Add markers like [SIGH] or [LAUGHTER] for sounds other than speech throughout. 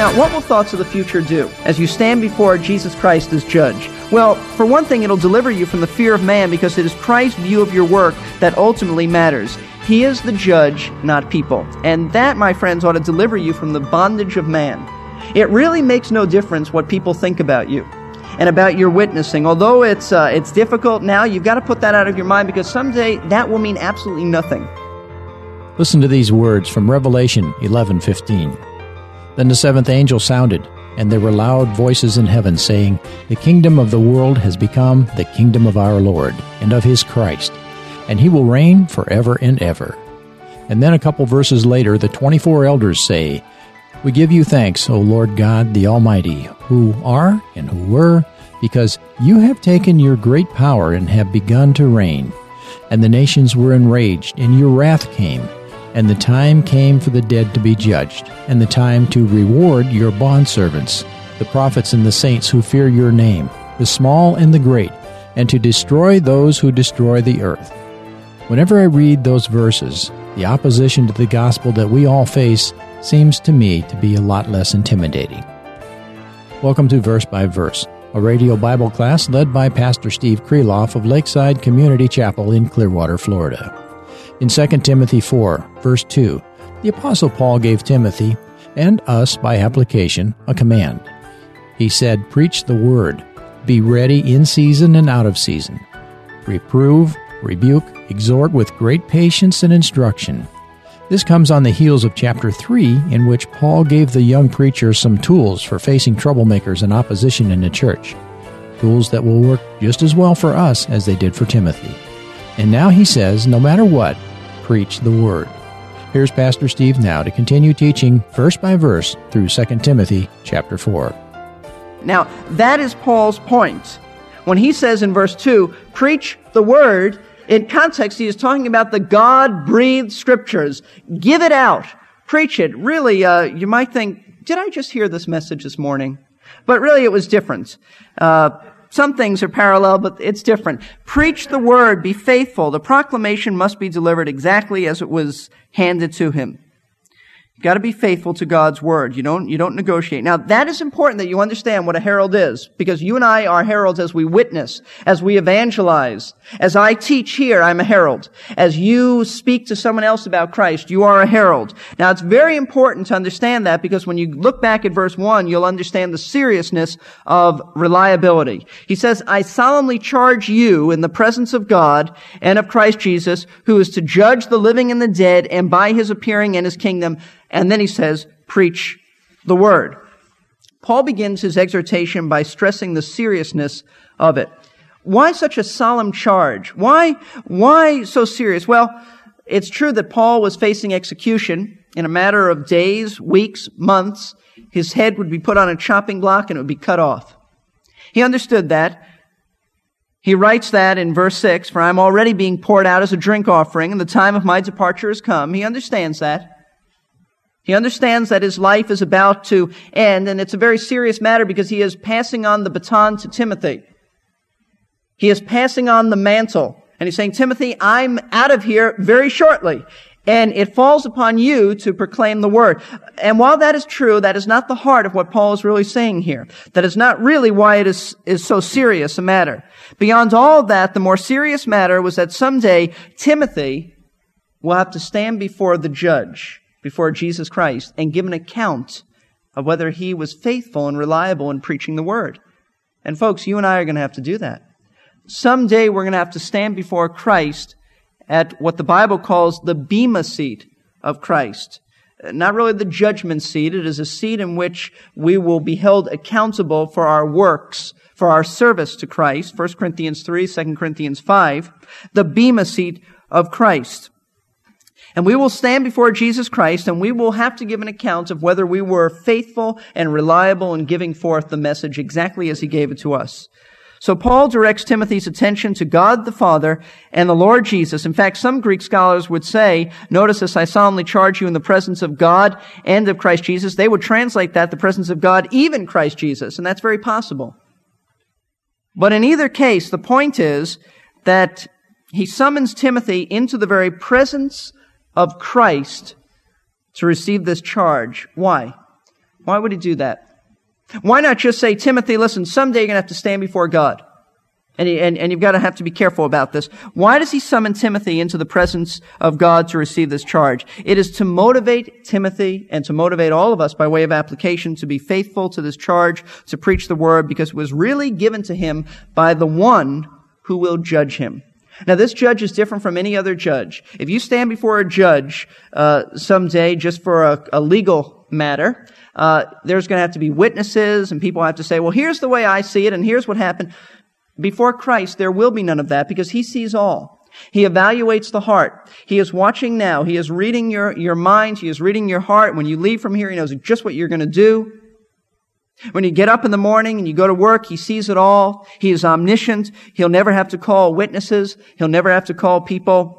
Now, what will thoughts of the future do as you stand before Jesus Christ as judge? Well, for one thing, it'll deliver you from the fear of man because it is Christ's view of your work that ultimately matters. He is the judge, not people. And that, my friends, ought to deliver you from the bondage of man. It really makes no difference what people think about you and about your witnessing. Although it's, uh, it's difficult now, you've got to put that out of your mind because someday that will mean absolutely nothing. Listen to these words from Revelation 11:15. Then the seventh angel sounded, and there were loud voices in heaven saying, The kingdom of the world has become the kingdom of our Lord and of his Christ, and he will reign forever and ever. And then a couple verses later, the 24 elders say, We give you thanks, O Lord God the Almighty, who are and who were, because you have taken your great power and have begun to reign. And the nations were enraged, and your wrath came and the time came for the dead to be judged, and the time to reward your bondservants, the prophets and the saints who fear your name, the small and the great, and to destroy those who destroy the earth. Whenever I read those verses, the opposition to the gospel that we all face seems to me to be a lot less intimidating. Welcome to Verse by Verse, a radio Bible class led by Pastor Steve Kreloff of Lakeside Community Chapel in Clearwater, Florida. In 2 Timothy 4, verse 2, the Apostle Paul gave Timothy, and us by application, a command. He said, Preach the word, be ready in season and out of season. Reprove, rebuke, exhort with great patience and instruction. This comes on the heels of chapter 3, in which Paul gave the young preacher some tools for facing troublemakers and opposition in the church. Tools that will work just as well for us as they did for Timothy. And now he says, no matter what, preach the word. Here's Pastor Steve now to continue teaching verse by verse through 2 Timothy chapter 4. Now, that is Paul's point. When he says in verse 2, preach the word, in context, he is talking about the God breathed scriptures. Give it out. Preach it. Really, uh, you might think, did I just hear this message this morning? But really, it was different. Uh, some things are parallel, but it's different. Preach the word, be faithful. The proclamation must be delivered exactly as it was handed to him. You've got to be faithful to God's word. You don't, you don't negotiate. Now, that is important that you understand what a herald is, because you and I are heralds as we witness, as we evangelize. As I teach here, I'm a herald. As you speak to someone else about Christ, you are a herald. Now, it's very important to understand that because when you look back at verse 1, you'll understand the seriousness of reliability. He says, I solemnly charge you in the presence of God and of Christ Jesus, who is to judge the living and the dead, and by his appearing in his kingdom, and then he says, preach the word. Paul begins his exhortation by stressing the seriousness of it. Why such a solemn charge? Why, why so serious? Well, it's true that Paul was facing execution in a matter of days, weeks, months. His head would be put on a chopping block and it would be cut off. He understood that. He writes that in verse 6, for I'm already being poured out as a drink offering and the time of my departure has come. He understands that. He understands that his life is about to end, and it's a very serious matter because he is passing on the baton to Timothy. He is passing on the mantle. And he's saying, Timothy, I'm out of here very shortly. And it falls upon you to proclaim the word. And while that is true, that is not the heart of what Paul is really saying here. That is not really why it is, is so serious a matter. Beyond all that, the more serious matter was that someday Timothy will have to stand before the judge before Jesus Christ and give an account of whether he was faithful and reliable in preaching the word. And folks, you and I are going to have to do that. Someday we're going to have to stand before Christ at what the Bible calls the Bema seat of Christ. Not really the judgment seat. It is a seat in which we will be held accountable for our works for our service to Christ, 1 Corinthians 3, 2 Corinthians 5, the bema seat of Christ. And we will stand before Jesus Christ and we will have to give an account of whether we were faithful and reliable in giving forth the message exactly as he gave it to us. So Paul directs Timothy's attention to God the Father and the Lord Jesus. In fact, some Greek scholars would say, notice this, I solemnly charge you in the presence of God and of Christ Jesus. They would translate that, the presence of God, even Christ Jesus. And that's very possible. But in either case, the point is that he summons Timothy into the very presence of Christ to receive this charge. Why? Why would he do that? Why not just say, Timothy, listen, someday you're going to have to stand before God. And, he, and, and you've got to have to be careful about this. Why does he summon Timothy into the presence of God to receive this charge? It is to motivate Timothy and to motivate all of us by way of application to be faithful to this charge, to preach the word, because it was really given to him by the one who will judge him. Now, this judge is different from any other judge. If you stand before a judge uh, someday just for a, a legal matter, uh, there's going to have to be witnesses, and people have to say, "Well, here's the way I see it, and here's what happened." Before Christ, there will be none of that because He sees all. He evaluates the heart. He is watching now. He is reading your, your mind. He is reading your heart. When you leave from here, He knows just what you're going to do. When you get up in the morning and you go to work, he sees it all. He is omniscient. He'll never have to call witnesses. He'll never have to call people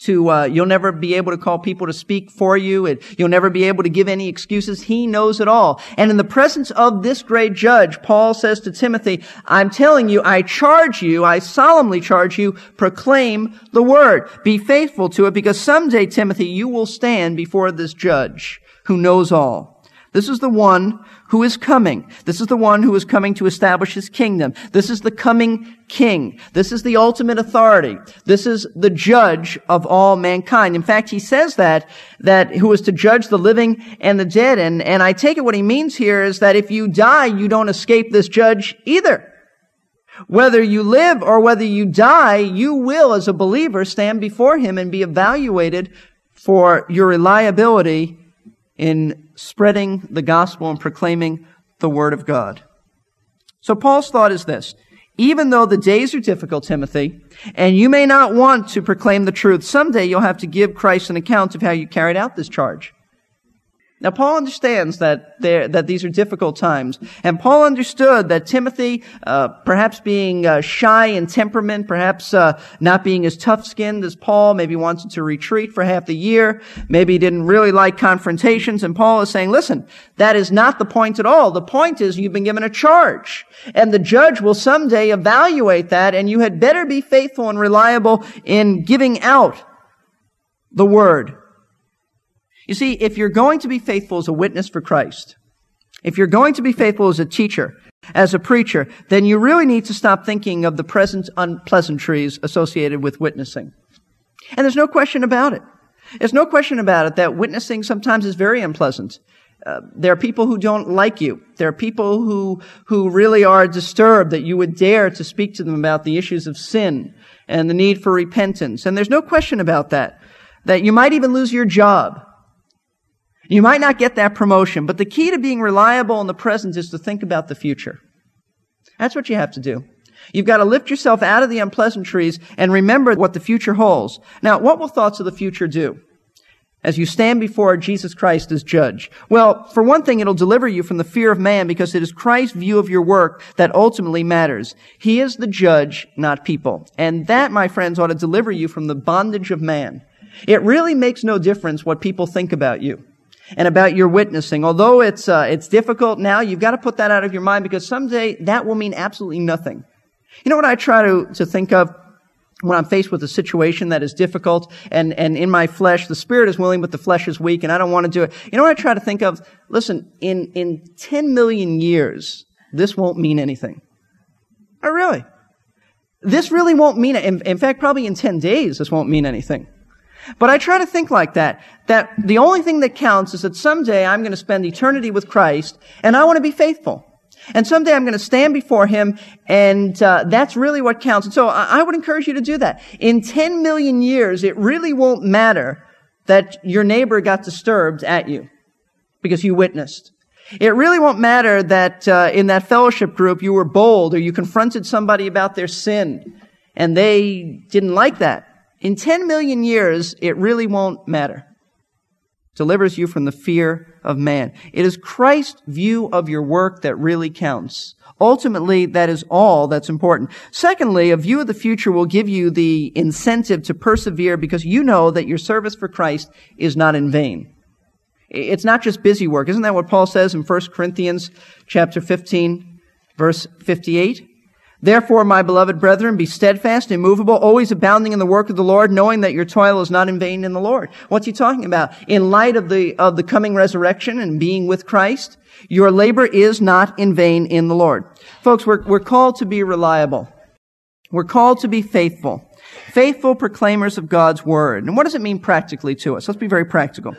to, uh, you'll never be able to call people to speak for you. And you'll never be able to give any excuses. He knows it all. And in the presence of this great judge, Paul says to Timothy, I'm telling you, I charge you, I solemnly charge you, proclaim the word. Be faithful to it because someday, Timothy, you will stand before this judge who knows all. This is the one who is coming. This is the one who is coming to establish his kingdom. This is the coming king. This is the ultimate authority. This is the judge of all mankind. In fact, he says that, that who is to judge the living and the dead. And, and I take it what he means here is that if you die, you don't escape this judge either. Whether you live or whether you die, you will, as a believer, stand before him and be evaluated for your reliability in spreading the gospel and proclaiming the word of God. So Paul's thought is this. Even though the days are difficult, Timothy, and you may not want to proclaim the truth, someday you'll have to give Christ an account of how you carried out this charge. Now, Paul understands that that these are difficult times, and Paul understood that Timothy, uh, perhaps being uh, shy in temperament, perhaps uh, not being as tough-skinned as Paul, maybe wanted to retreat for half the year, maybe didn't really like confrontations, and Paul is saying, "Listen, that is not the point at all. The point is you've been given a charge, and the judge will someday evaluate that, and you had better be faithful and reliable in giving out the word." You see, if you're going to be faithful as a witness for Christ, if you're going to be faithful as a teacher, as a preacher, then you really need to stop thinking of the present unpleasantries associated with witnessing. And there's no question about it. There's no question about it that witnessing sometimes is very unpleasant. Uh, there are people who don't like you. There are people who, who really are disturbed that you would dare to speak to them about the issues of sin and the need for repentance. And there's no question about that. That you might even lose your job. You might not get that promotion, but the key to being reliable in the present is to think about the future. That's what you have to do. You've got to lift yourself out of the unpleasantries and remember what the future holds. Now, what will thoughts of the future do? As you stand before Jesus Christ as judge? Well, for one thing, it'll deliver you from the fear of man because it is Christ's view of your work that ultimately matters. He is the judge, not people. And that, my friends, ought to deliver you from the bondage of man. It really makes no difference what people think about you and about your witnessing. Although it's, uh, it's difficult now, you've got to put that out of your mind because someday that will mean absolutely nothing. You know what I try to, to think of when I'm faced with a situation that is difficult and, and in my flesh, the spirit is willing, but the flesh is weak and I don't want to do it. You know what I try to think of? Listen, in, in 10 million years, this won't mean anything. Oh, really? This really won't mean it. In, in fact, probably in 10 days, this won't mean anything. But I try to think like that, that the only thing that counts is that someday I'm going to spend eternity with Christ and I want to be faithful. And someday I'm going to stand before Him and uh, that's really what counts. And so I, I would encourage you to do that. In 10 million years, it really won't matter that your neighbor got disturbed at you because you witnessed. It really won't matter that uh, in that fellowship group you were bold or you confronted somebody about their sin and they didn't like that. In 10 million years, it really won't matter. delivers you from the fear of man. It is Christ's view of your work that really counts. Ultimately, that is all that's important. Secondly, a view of the future will give you the incentive to persevere because you know that your service for Christ is not in vain. It's not just busy work. Isn't that what Paul says in 1 Corinthians chapter 15, verse 58? Therefore, my beloved brethren, be steadfast, immovable, always abounding in the work of the Lord, knowing that your toil is not in vain in the Lord. What's he talking about? In light of the, of the coming resurrection and being with Christ, your labor is not in vain in the Lord. Folks, we're, we're called to be reliable. We're called to be faithful. Faithful proclaimers of God's word. And what does it mean practically to us? Let's be very practical.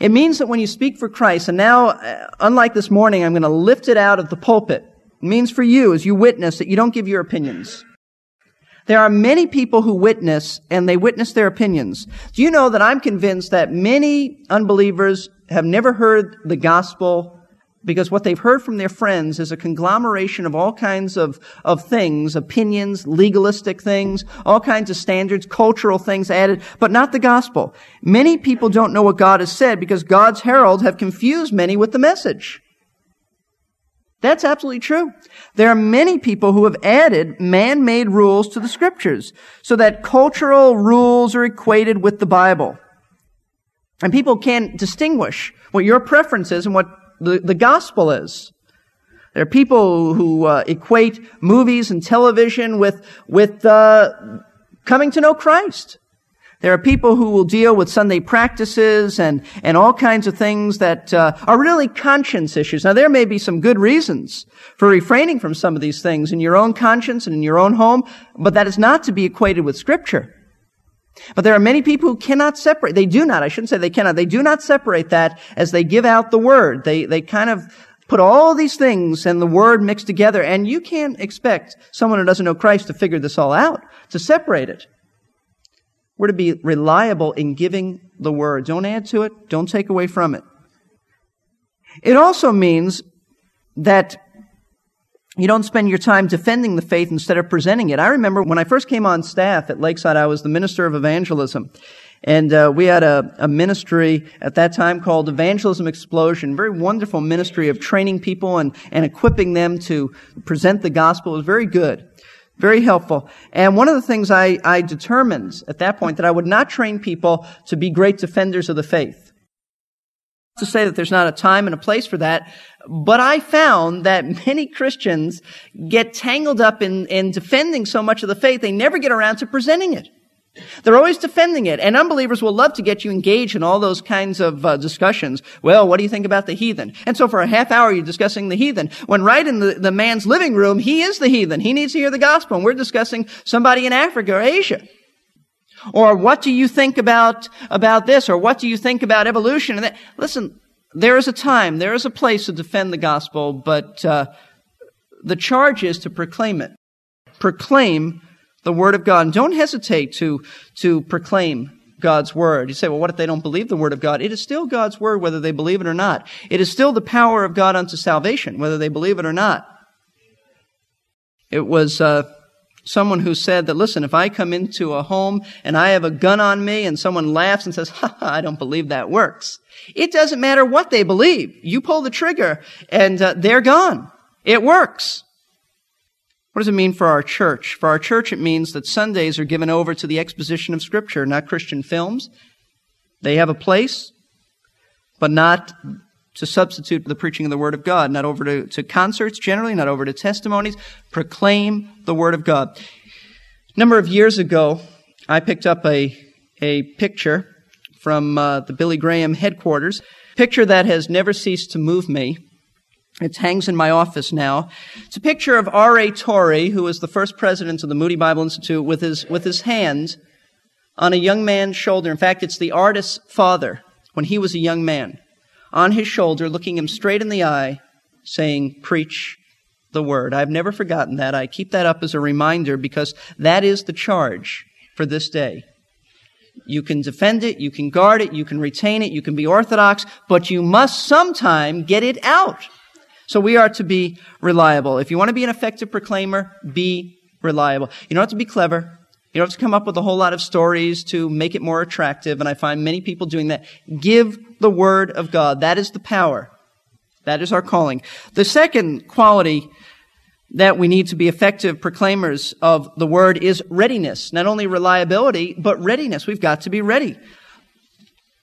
It means that when you speak for Christ, and now, uh, unlike this morning, I'm going to lift it out of the pulpit. Means for you, as you witness, that you don't give your opinions. There are many people who witness, and they witness their opinions. Do you know that I'm convinced that many unbelievers have never heard the gospel because what they've heard from their friends is a conglomeration of all kinds of, of things, opinions, legalistic things, all kinds of standards, cultural things added, but not the gospel. Many people don't know what God has said because God's heralds have confused many with the message. That's absolutely true. There are many people who have added man-made rules to the scriptures so that cultural rules are equated with the Bible. And people can't distinguish what your preference is and what the, the gospel is. There are people who uh, equate movies and television with, with uh, coming to know Christ. There are people who will deal with Sunday practices and, and all kinds of things that uh, are really conscience issues. Now, there may be some good reasons for refraining from some of these things in your own conscience and in your own home, but that is not to be equated with Scripture. But there are many people who cannot separate. They do not. I shouldn't say they cannot. They do not separate that as they give out the word. They, they kind of put all these things and the word mixed together. And you can't expect someone who doesn't know Christ to figure this all out, to separate it. We're to be reliable in giving the word. Don't add to it. Don't take away from it. It also means that you don't spend your time defending the faith instead of presenting it. I remember when I first came on staff at Lakeside, I was the minister of evangelism. And uh, we had a, a, ministry at that time called Evangelism Explosion, very wonderful ministry of training people and, and equipping them to present the gospel. It was very good, very helpful. And one of the things I, I determined at that point that I would not train people to be great defenders of the faith to say that there's not a time and a place for that, but I found that many Christians get tangled up in, in defending so much of the faith, they never get around to presenting it. They're always defending it, and unbelievers will love to get you engaged in all those kinds of uh, discussions. Well, what do you think about the heathen? And so for a half hour, you're discussing the heathen, when right in the, the man's living room, he is the heathen. He needs to hear the gospel, and we're discussing somebody in Africa or Asia. Or what do you think about, about this? Or what do you think about evolution? And that, listen, there is a time, there is a place to defend the gospel, but uh, the charge is to proclaim it. Proclaim the word of God. And don't hesitate to, to proclaim God's word. You say, well, what if they don't believe the word of God? It is still God's word, whether they believe it or not. It is still the power of God unto salvation, whether they believe it or not. It was, uh, someone who said that, listen, if I come into a home and I have a gun on me and someone laughs and says, [LAUGHS] ha, ha I don't believe that works. It doesn't matter what they believe. You pull the trigger and uh, they're gone. It works. What does it mean for our church? For our church, it means that Sundays are given over to the exposition of Scripture, not Christian films. They have a place, but not to substitute the preaching of the Word of God, not over to, to concerts generally, not over to testimonies. Proclaim the Word of God. A number of years ago, I picked up a, a picture from uh, the Billy Graham headquarters, picture that has never ceased to move me. It hangs in my office now. It's a picture of R.A. Torrey, who was the first president of the Moody Bible Institute, with his, with his hand on a young man's shoulder. In fact, it's the artist's father when he was a young man on his shoulder, looking him straight in the eye, saying, Preach the word. I've never forgotten that. I keep that up as a reminder because that is the charge for this day. You can defend it, you can guard it, you can retain it, you can be orthodox, but you must sometime get it out. So we are to be reliable. If you want to be an effective proclaimer, be reliable. You don't have to be clever. You don't have to come up with a whole lot of stories to make it more attractive, and I find many people doing that. Give the Word of God. That is the power. That is our calling. The second quality that we need to be effective proclaimers of the Word is readiness. Not only reliability, but readiness. We've got to be ready.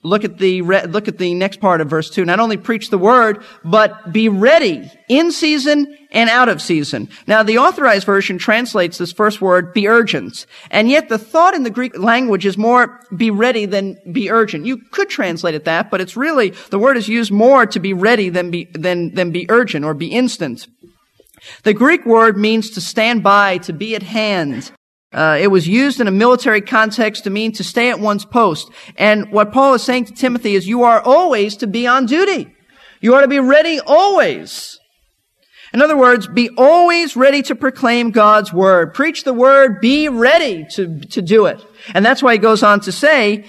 Look at the, look at the next part of verse 2. Not only preach the word, but be ready in season and out of season. Now, the authorized version translates this first word, be urgent. And yet the thought in the Greek language is more be ready than be urgent. You could translate it that, but it's really, the word is used more to be ready than be, than, than be urgent or be instant. The Greek word means to stand by, to be at hand. Uh, it was used in a military context to mean to stay at one's post. And what Paul is saying to Timothy is you are always to be on duty. You are to be ready always. In other words, be always ready to proclaim God's word. Preach the word, be ready to, to do it. And that's why he goes on to say,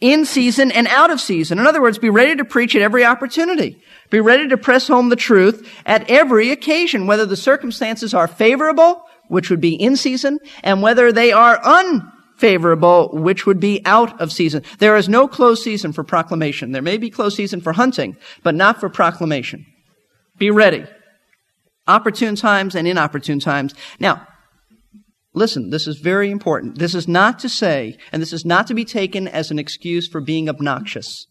in season and out of season. In other words, be ready to preach at every opportunity. Be ready to press home the truth at every occasion, whether the circumstances are favorable which would be in season, and whether they are unfavorable, which would be out of season. There is no closed season for proclamation. There may be closed season for hunting, but not for proclamation. Be ready. Opportune times and inopportune times. Now, listen, this is very important. This is not to say, and this is not to be taken as an excuse for being obnoxious.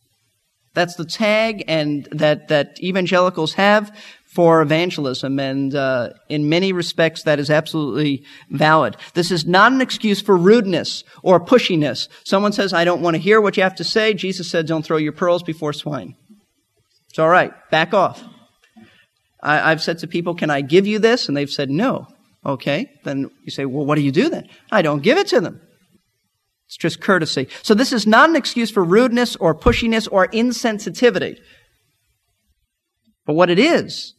That's the tag and that, that evangelicals have for evangelism, and uh, in many respects, that is absolutely valid. This is not an excuse for rudeness or pushiness. Someone says, "I don't want to hear what you have to say." Jesus said, "Don't throw your pearls before swine." It's all right. Back off. I, I've said to people, "Can I give you this?" And they've said, "No." Okay, then you say, "Well, what do you do then?" I don't give it to them. It's just courtesy. So this is not an excuse for rudeness or pushiness or insensitivity. But what it is,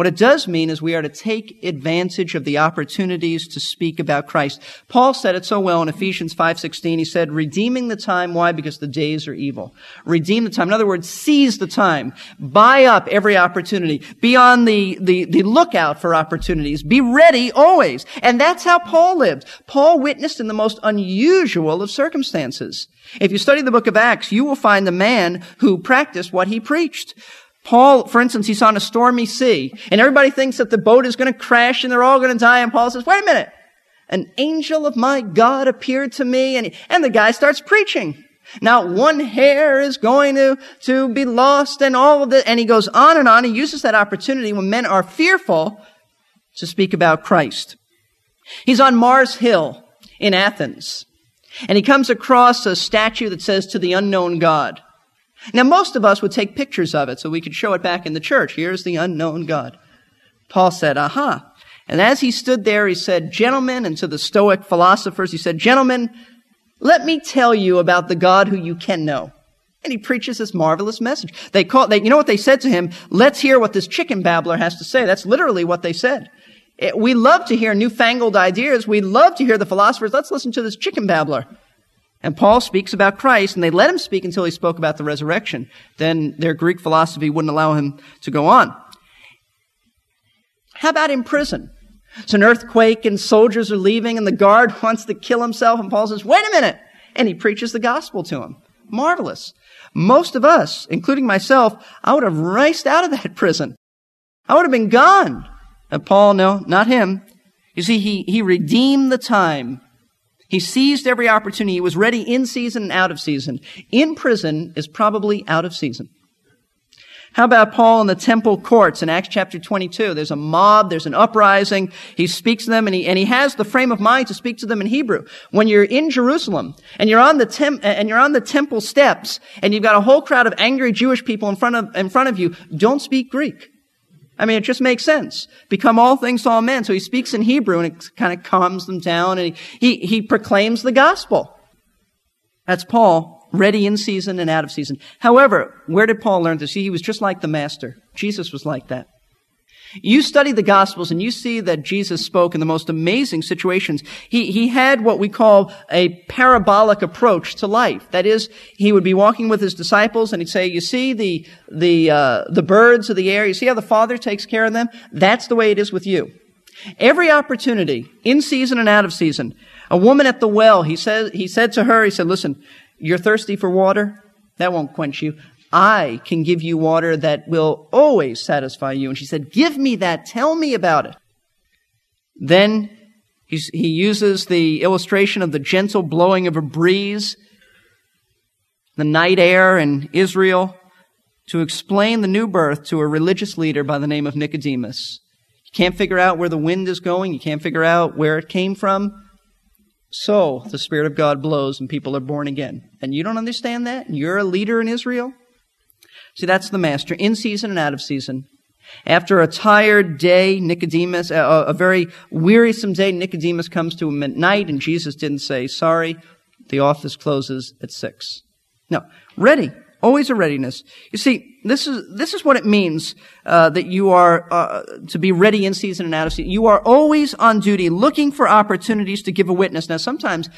what it does mean is we are to take advantage of the opportunities to speak about Christ. Paul said it so well in Ephesians 5:16. He said, "Redeeming the time why? Because the days are evil." Redeem the time. In other words, seize the time. Buy up every opportunity. Be on the, the, the lookout for opportunities. Be ready always. And that's how Paul lived. Paul witnessed in the most unusual of circumstances. If you study the book of Acts, you will find the man who practiced what he preached. Paul, for instance, he's on a stormy sea, and everybody thinks that the boat is going to crash and they're all going to die. And Paul says, wait a minute. An angel of my God appeared to me, and, and the guy starts preaching. Now, one hair is going to, to be lost and all of it. And he goes on and on. He uses that opportunity when men are fearful to speak about Christ. He's on Mars Hill in Athens. And he comes across a statue that says to the unknown God. Now, most of us would take pictures of it so we could show it back in the church. Here's the unknown God. Paul said, aha. And as he stood there, he said, gentlemen, and to the Stoic philosophers, he said, gentlemen, let me tell you about the God who you can know. And he preaches this marvelous message. They call, they, you know what they said to him? Let's hear what this chicken babbler has to say. That's literally what they said. It, we love to hear newfangled ideas. We love to hear the philosophers. Let's listen to this chicken babbler. And Paul speaks about Christ, and they let him speak until he spoke about the resurrection. Then their Greek philosophy wouldn't allow him to go on. How about in prison? It's an earthquake, and soldiers are leaving, and the guard [LAUGHS] wants to kill himself, and Paul says, Wait a minute! And he preaches the gospel to him. Marvelous. Most of us, including myself, I would have raced out of [LAUGHS] that prison. I would have been gone. And Paul, no, not him. You see, he, he redeemed the time he seized every opportunity. He was ready in season and out of season. In prison is probably out of season. How about Paul in the temple courts in Acts chapter 22? There's a mob, there's an uprising. He speaks to them and he, and he has the frame of mind to speak to them in Hebrew. When you're in Jerusalem and you're on the tem- and you're on the temple steps and you've got a whole crowd of angry Jewish people in front of, in front of you, don't speak Greek. I mean, it just makes sense. Become all things to all men. So he speaks in Hebrew and it kind of calms them down and he, he, he proclaims the gospel. That's Paul, ready in season and out of season. However, where did Paul learn this? He was just like the master. Jesus was like that. You study the Gospels and you see that Jesus spoke in the most amazing situations. He, he had what we call a parabolic approach to life. That is, he would be walking with his disciples and he'd say, you see the, the, uh, the birds of the air, you see how the Father takes care of them? That's the way it is with you. Every opportunity, in season and out of season. A woman at the well, he said, he said to her, he said, listen, you're thirsty for water? That won't quench you. I can give you water that will always satisfy you. And she said, Give me that. Tell me about it. Then he uses the illustration of the gentle blowing of a breeze, the night air in Israel, to explain the new birth to a religious leader by the name of Nicodemus. You can't figure out where the wind is going, you can't figure out where it came from. So the Spirit of God blows and people are born again. And you don't understand that? You're a leader in Israel? See, that's the master, in season and out of season. After a tired day, Nicodemus, a, a very wearisome day, Nicodemus comes to him at night, and Jesus didn't say, sorry, the office closes at six. No, ready, always a readiness. You see, this is this is what it means uh, that you are uh, to be ready in season and out of season. You are always on duty, looking for opportunities to give a witness. Now, sometimes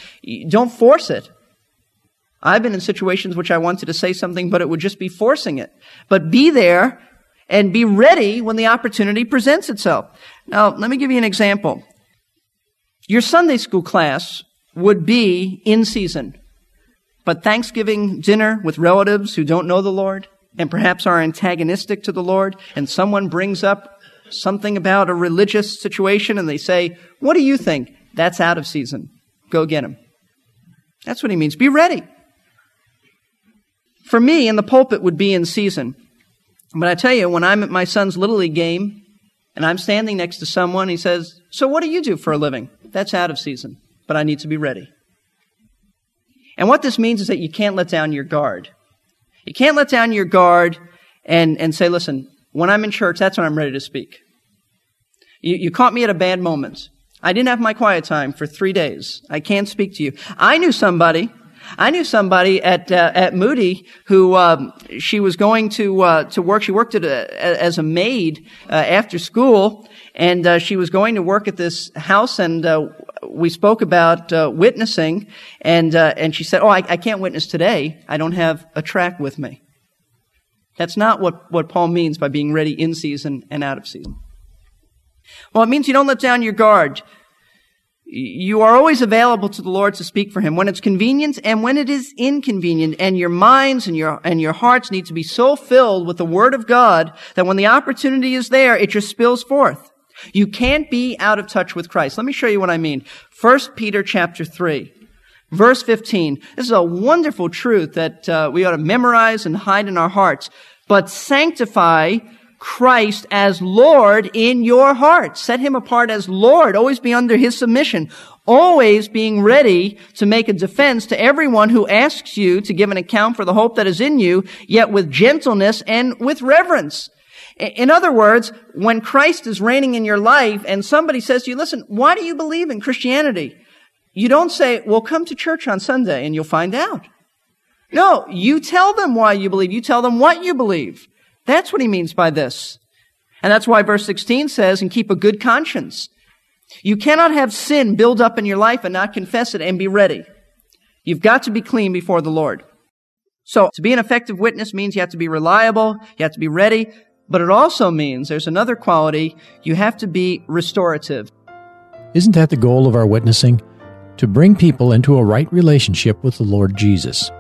don't force it. I've been in situations which I wanted to say something, but it would just be forcing it. But be there and be ready when the opportunity presents itself. Now, let me give you an example. Your Sunday school class would be in season, but Thanksgiving dinner with relatives who don't know the Lord and perhaps are antagonistic to the Lord, and someone brings up something about a religious situation and they say, What do you think? That's out of season. Go get him. That's what he means. Be ready. For me, in the pulpit would be in season. But I tell you, when I'm at my son's Little League game and I'm standing next to someone, he says, So what do you do for a living? That's out of season, but I need to be ready. And what this means is that you can't let down your guard. You can't let down your guard and, and say, Listen, when I'm in church, that's when I'm ready to speak. You, you caught me at a bad moment. I didn't have my quiet time for three days. I can't speak to you. I knew somebody I knew somebody at uh, at Moody who um, she was going to uh, to work. She worked at a, as a maid uh, after school, and uh, she was going to work at this house. And uh, we spoke about uh, witnessing, and and she said, "Oh, I, I can't witness today. I don't have a track with me." That's not what, what Paul means by being ready in season and out of season. Well, it means you don't let down your guard. You are always available to the Lord to speak for Him when it's convenient and when it is inconvenient. And your minds and your, and your hearts need to be so filled with the Word of God that when the opportunity is there, it just spills forth. You can't be out of touch with Christ. Let me show you what I mean. First Peter chapter 3. Verse 15. This is a wonderful truth that uh, we ought to memorize and hide in our hearts. But sanctify Christ as Lord in your heart. Set him apart as Lord. Always be under his submission. Always being ready to make a defense to everyone who asks you to give an account for the hope that is in you, yet with gentleness and with reverence. In other words, when Christ is reigning in your life and somebody says to you, listen, why do you believe in Christianity? You don't say, well, come to church on Sunday and you'll find out. No, you tell them why you believe. You tell them what you believe. That's what he means by this. And that's why verse 16 says, and keep a good conscience. You cannot have sin build up in your life and not confess it and be ready. You've got to be clean before the Lord. So to be an effective witness means you have to be reliable, you have to be ready, but it also means there's another quality, you have to be restorative. Isn't that the goal of our witnessing? To bring people into a right relationship with the Lord Jesus.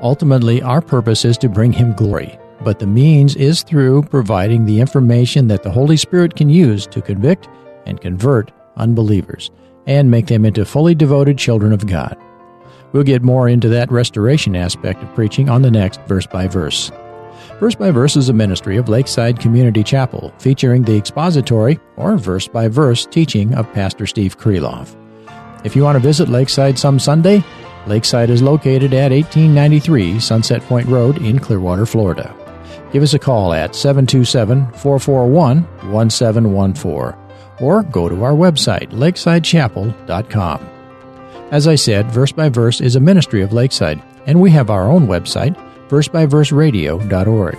Ultimately, our purpose is to bring Him glory but the means is through providing the information that the Holy Spirit can use to convict and convert unbelievers and make them into fully devoted children of God. We'll get more into that restoration aspect of preaching on the next verse by verse. Verse by Verse is a ministry of Lakeside Community Chapel featuring the expository or verse by verse teaching of Pastor Steve Kreloff. If you want to visit Lakeside some Sunday, Lakeside is located at 1893 Sunset Point Road in Clearwater, Florida give us a call at 727 441 1714 or go to our website, lakesidechapel.com. As I said, Verse by Verse is a ministry of Lakeside, and we have our own website, versebyverseradio.org.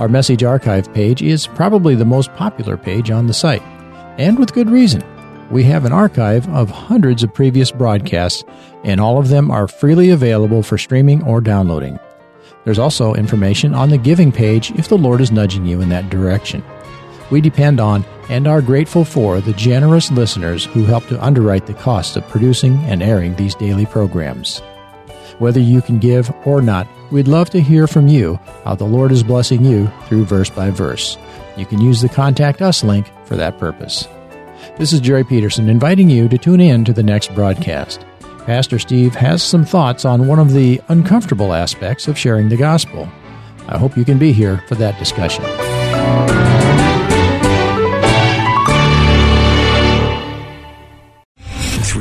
Our message archive page is probably the most popular page on the site, and with good reason. We have an archive of hundreds of previous broadcasts, and all of them are freely available for streaming or downloading. There's also information on the giving page if the Lord is nudging you in that direction. We depend on and are grateful for the generous listeners who help to underwrite the cost of producing and airing these daily programs. Whether you can give or not, we'd love to hear from you how the Lord is blessing you through verse by verse. You can use the Contact Us link for that purpose. This is Jerry Peterson inviting you to tune in to the next broadcast. Pastor Steve has some thoughts on one of the uncomfortable aspects of sharing the gospel. I hope you can be here for that discussion.